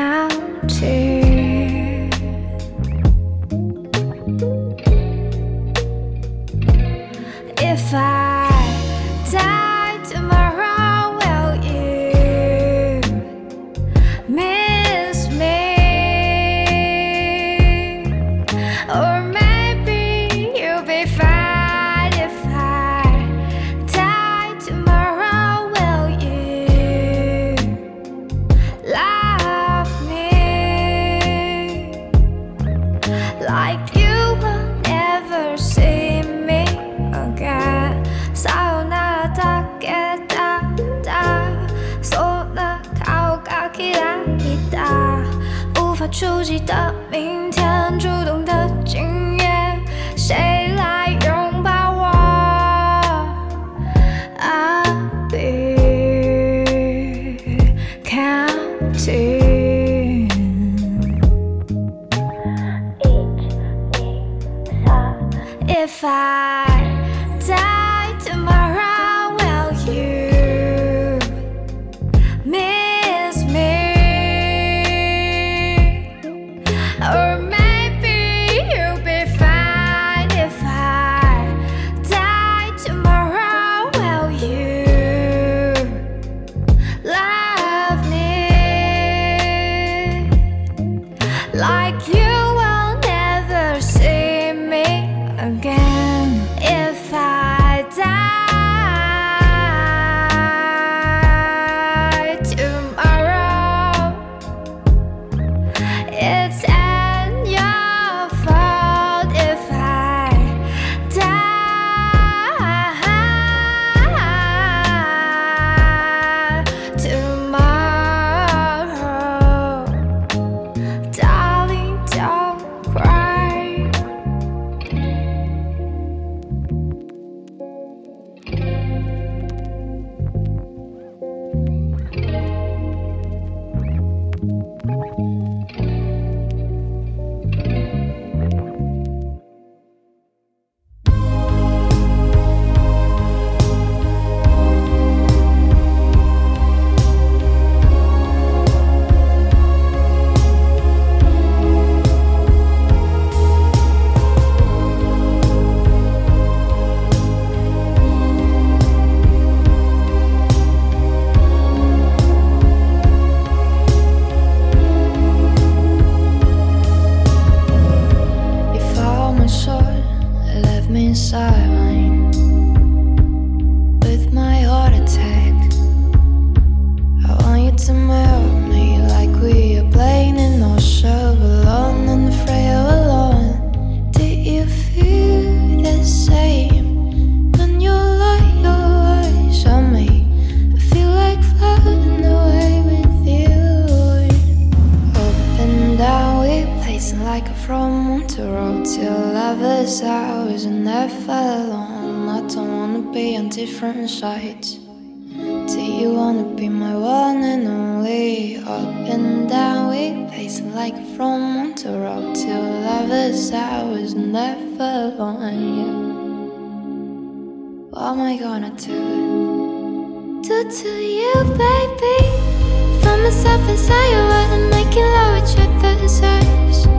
counting。you wanna be my one and only? Up and down, we pacing like from Montero to lovers. I was never on you. What am I gonna do? Do to you, baby. Find myself inside you, and making love with your through.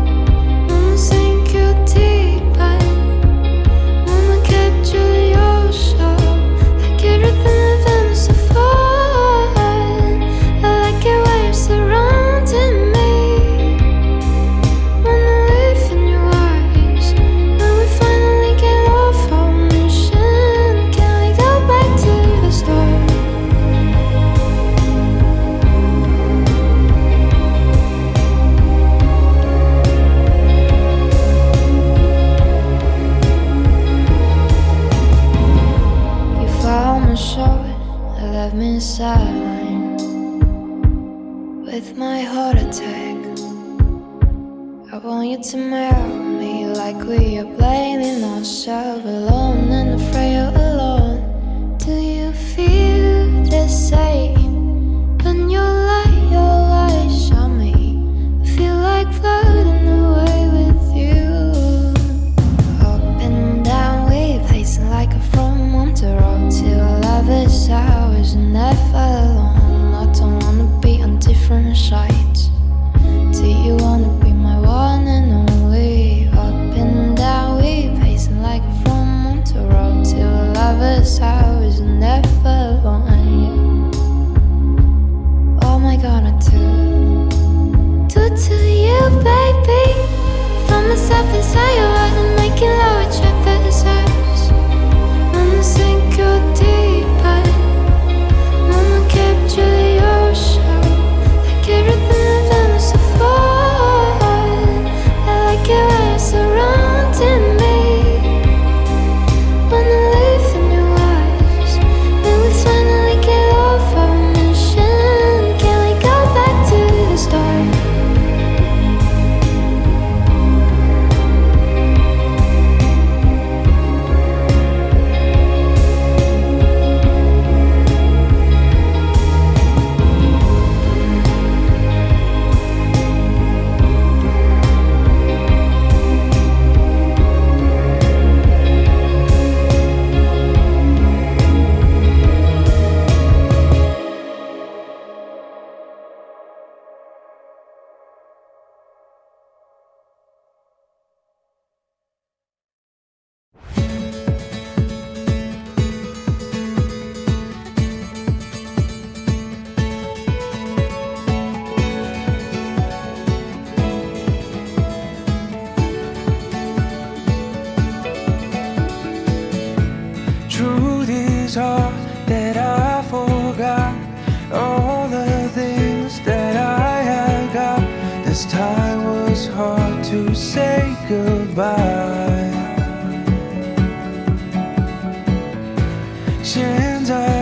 You to mirror me like we are playing in our ourselves alone and afraid of alone. Do you feel the same? 现在。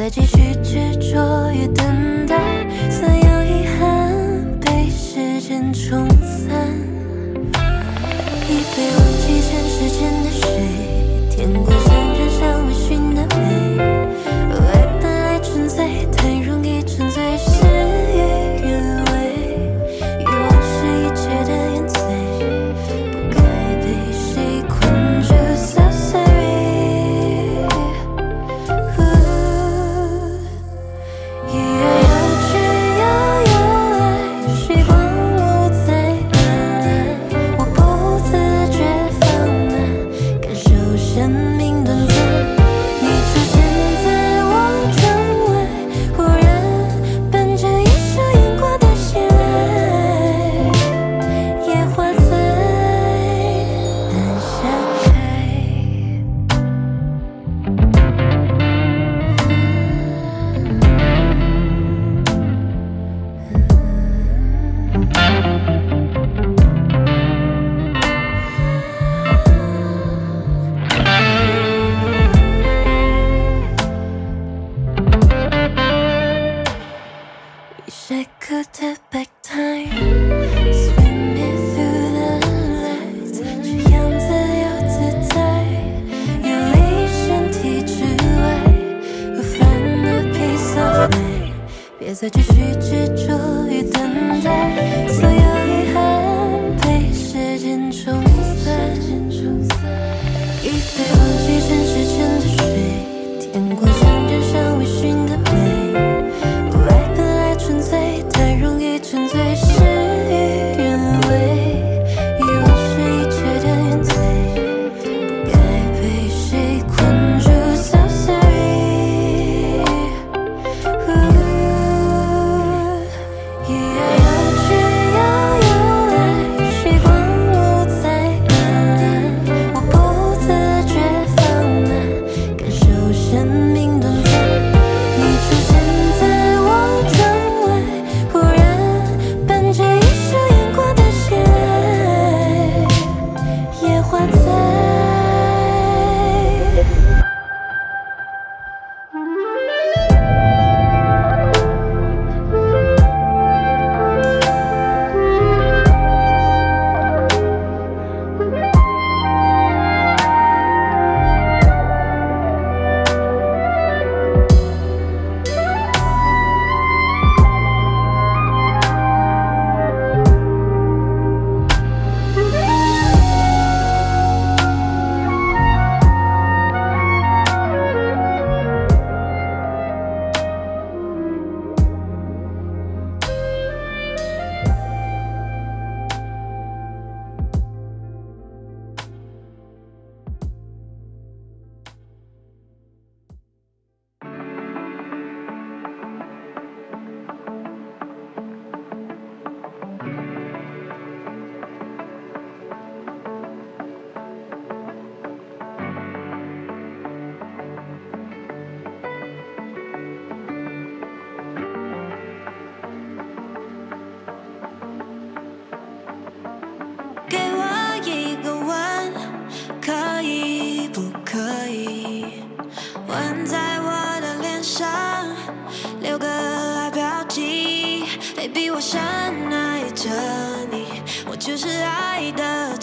再继续执着与等待，所有遗憾被时间冲散，已被忘记。前世间的水，天光。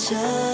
touch.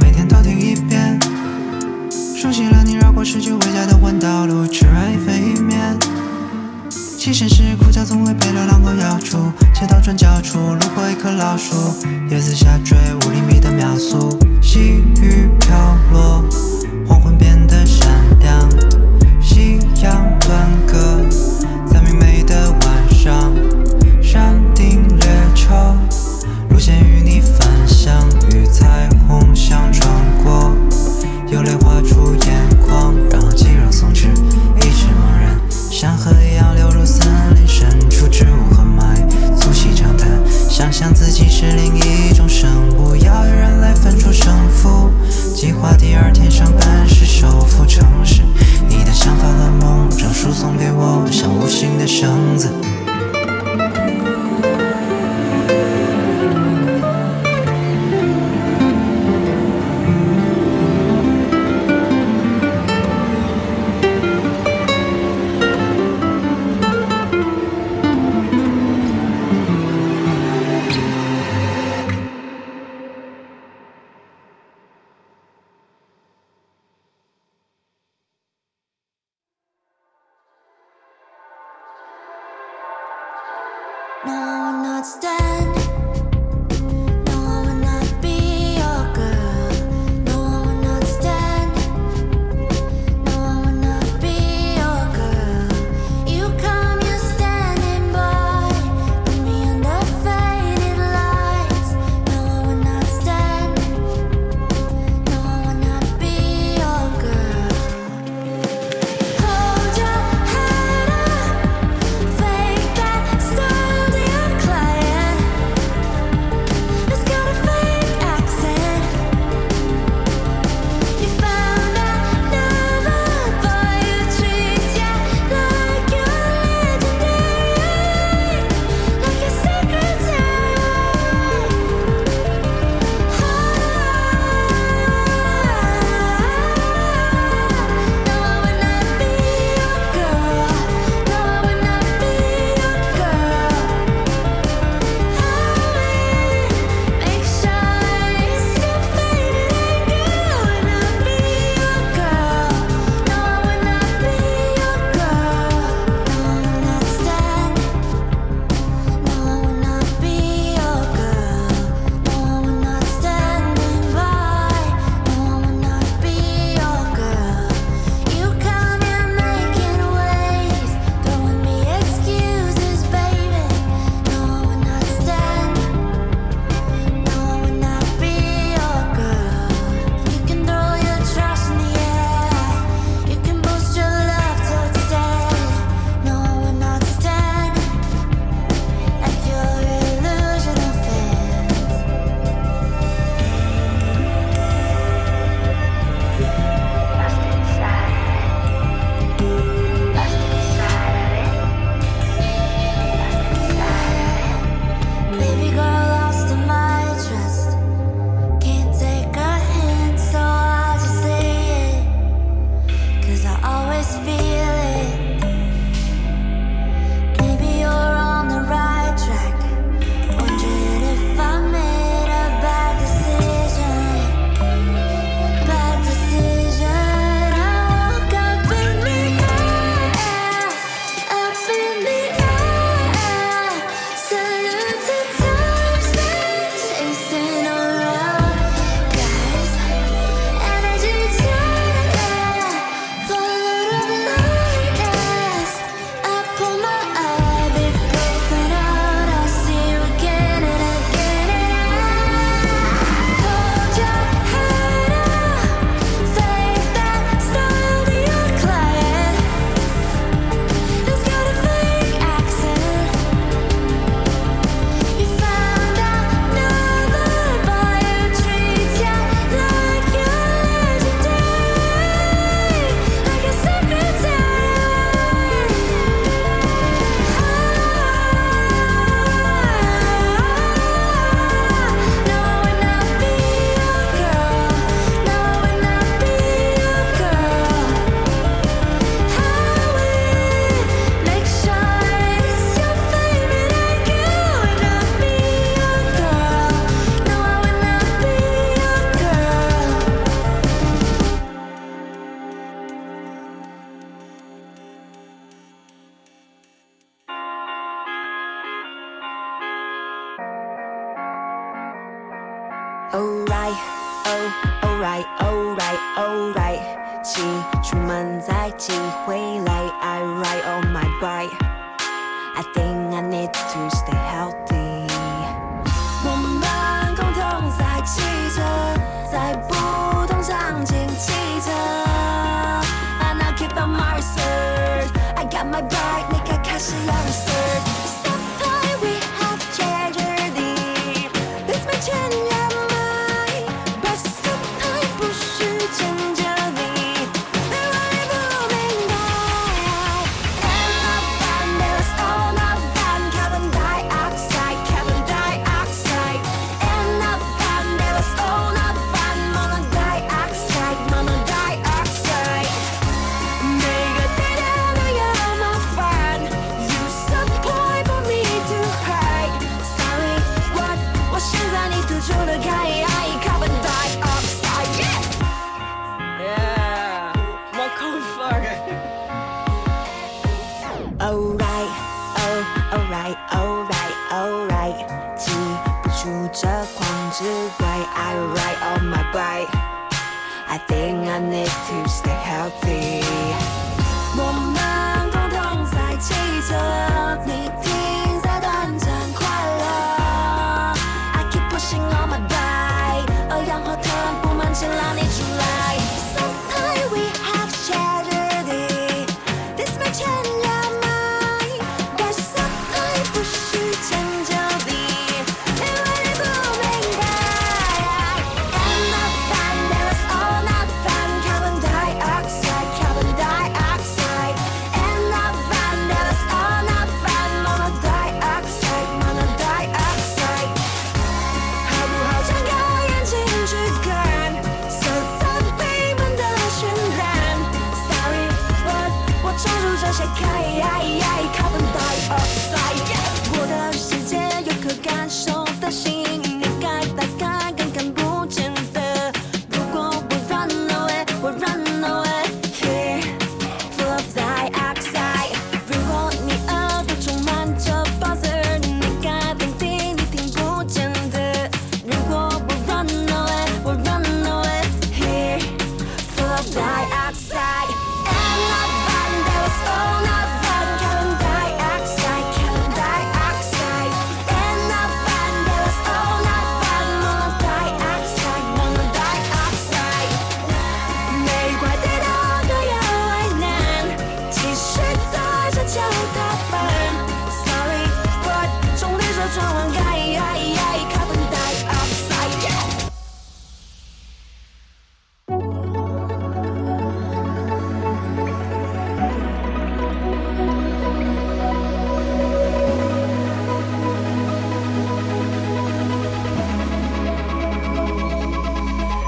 每天都听一遍，熟悉了你绕过市区回家的弯道路，吃完一份一面，起身时裤脚总会被流浪狗咬住，街道转角处路过一棵老树，叶子像。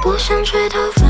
不想吹头发。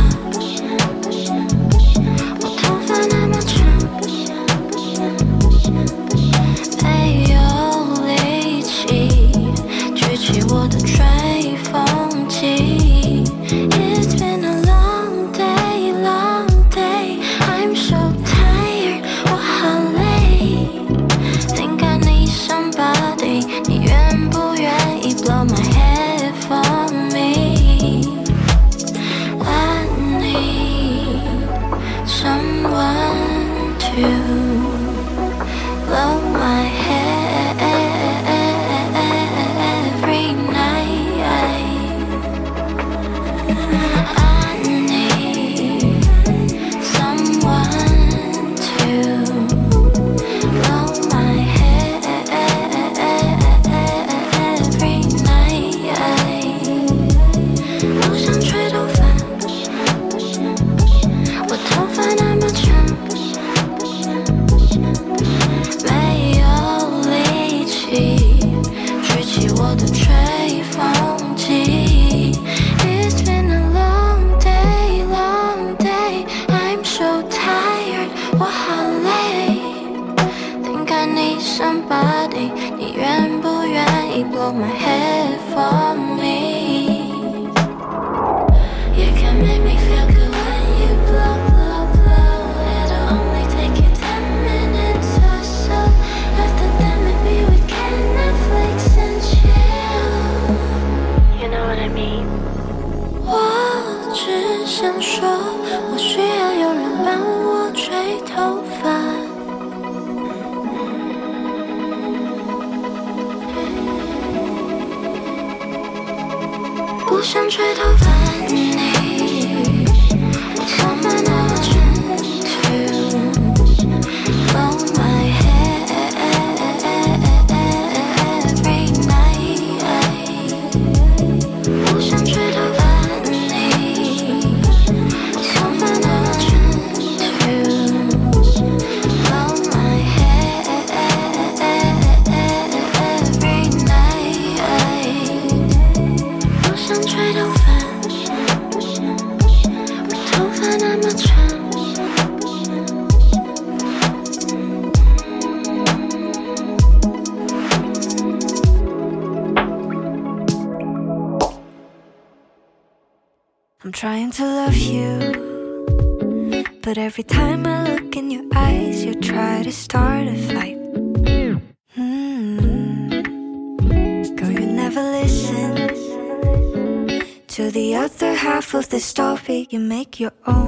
You make your own,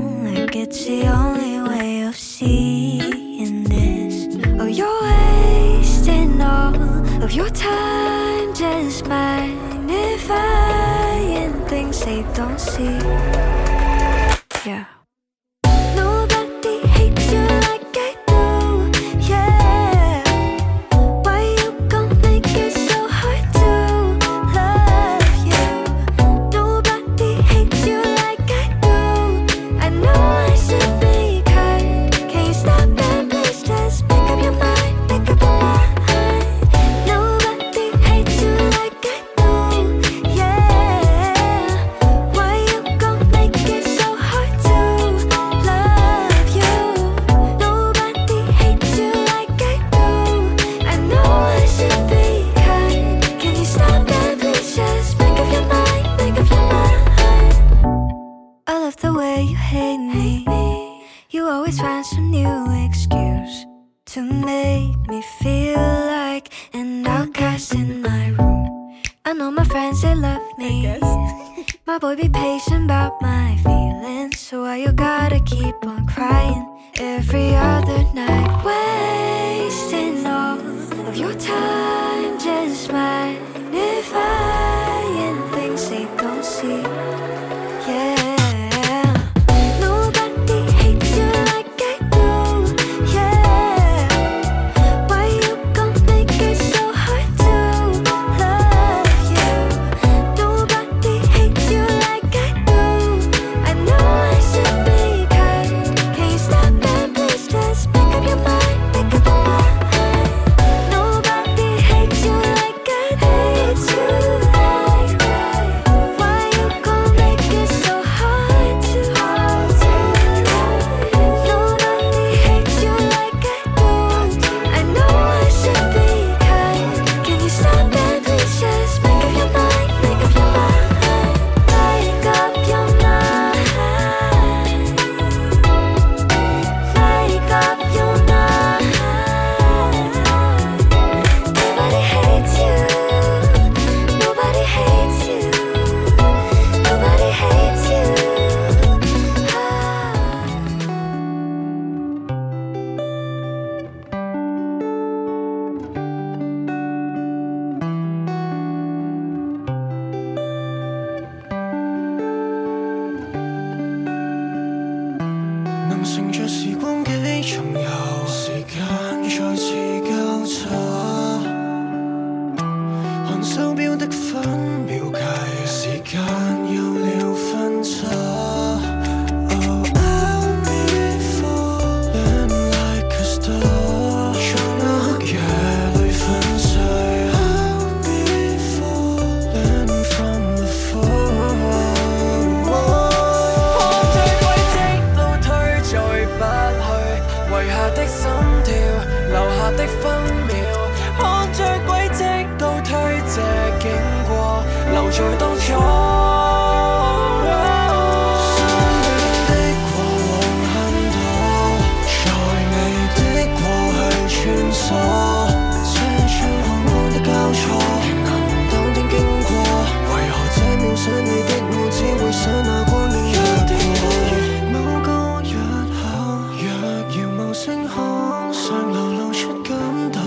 星空上流露出感动。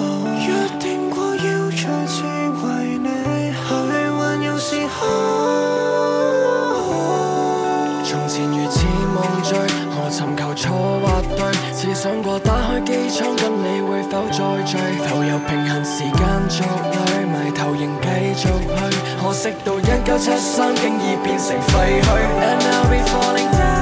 约定过要再次为你去环游时空。从前如此梦醉，我寻求错或对，只想过打开机舱跟你会否再聚，浮游平衡时间作累，埋头仍继续去。可惜到一九七三竟已变成废墟。And I'll be falling down.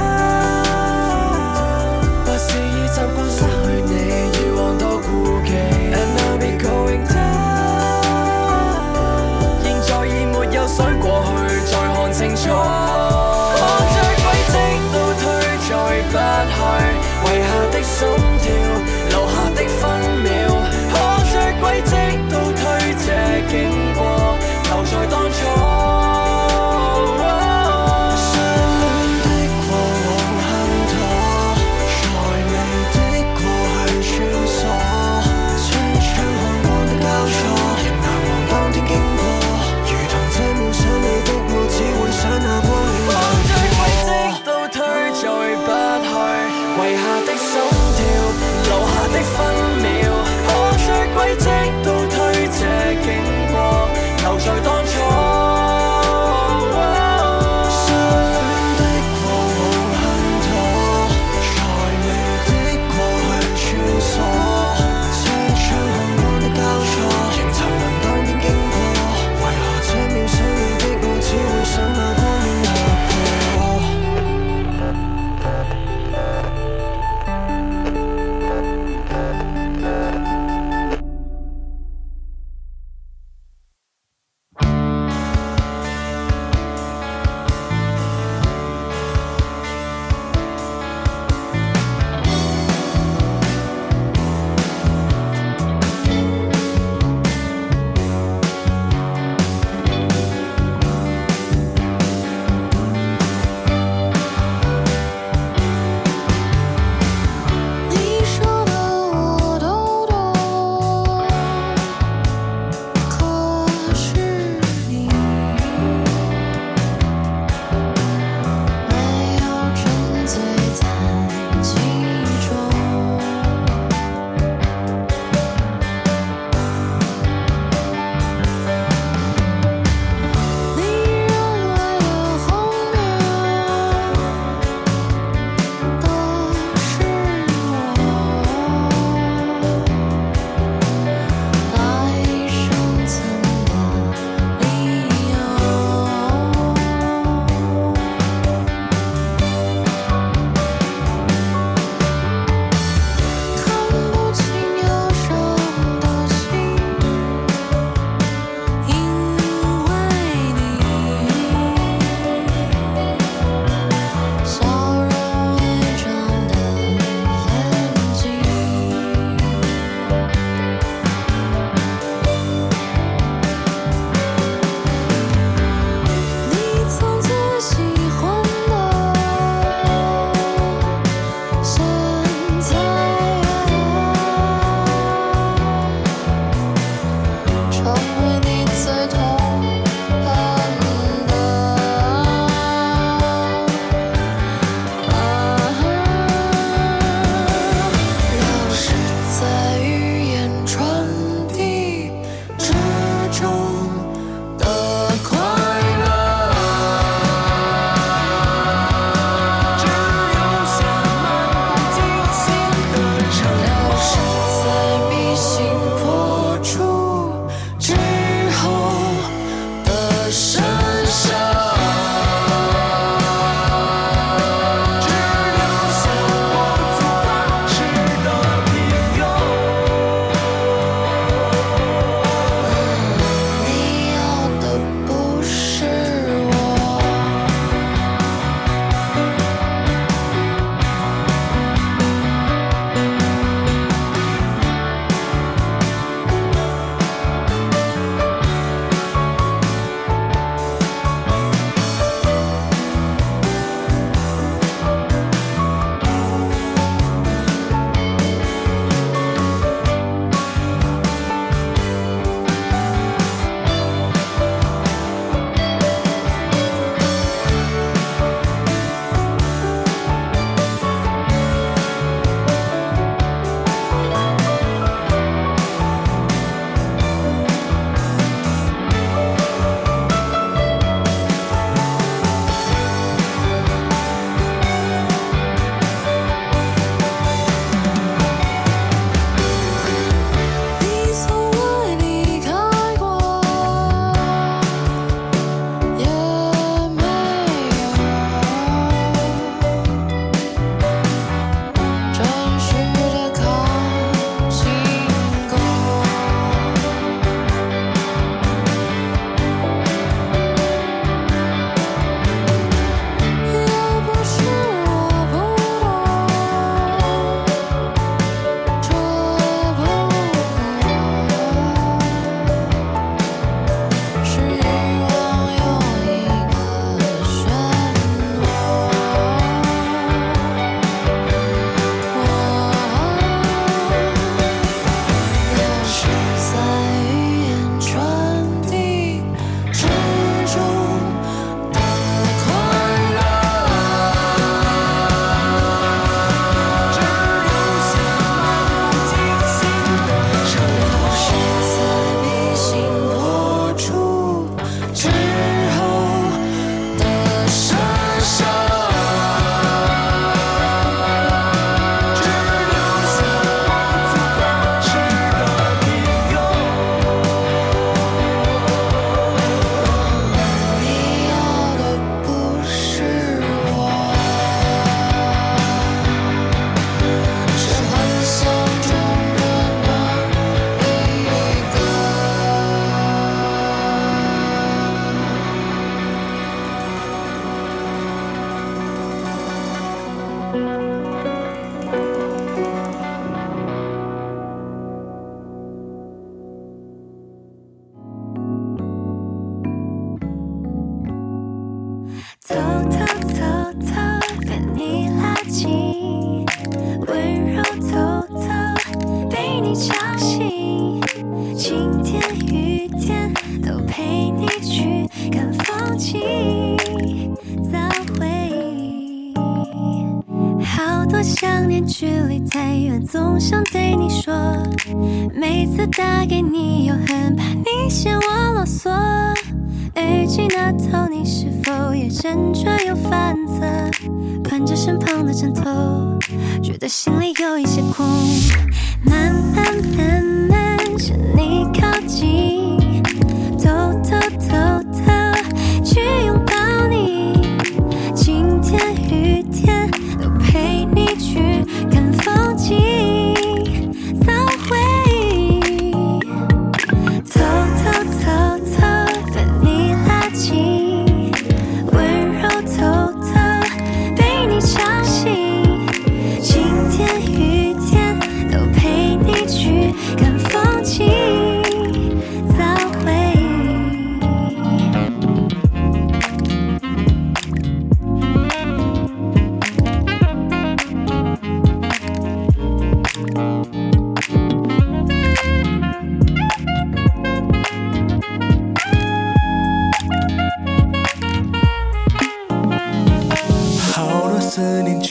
so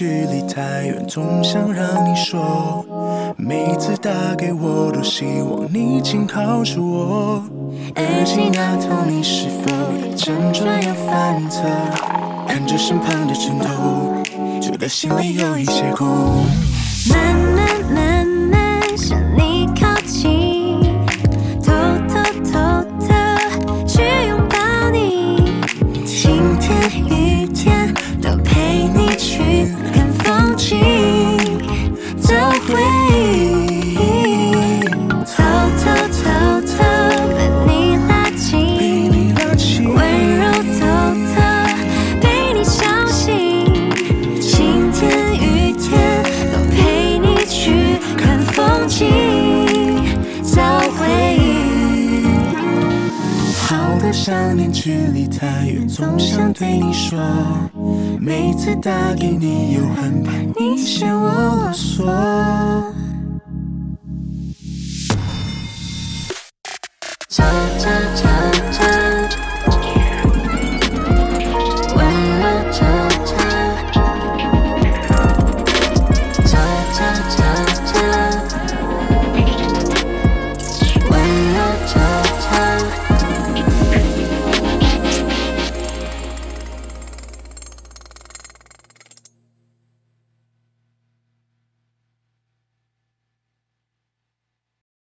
距离太远，总想让你说。每次打给我，都希望你紧靠着我。耳机那头，你是否也辗转也反侧？看着身旁的枕头，觉得心里有一些空。总想对你说，每次打给你又安排你嫌我啰嗦。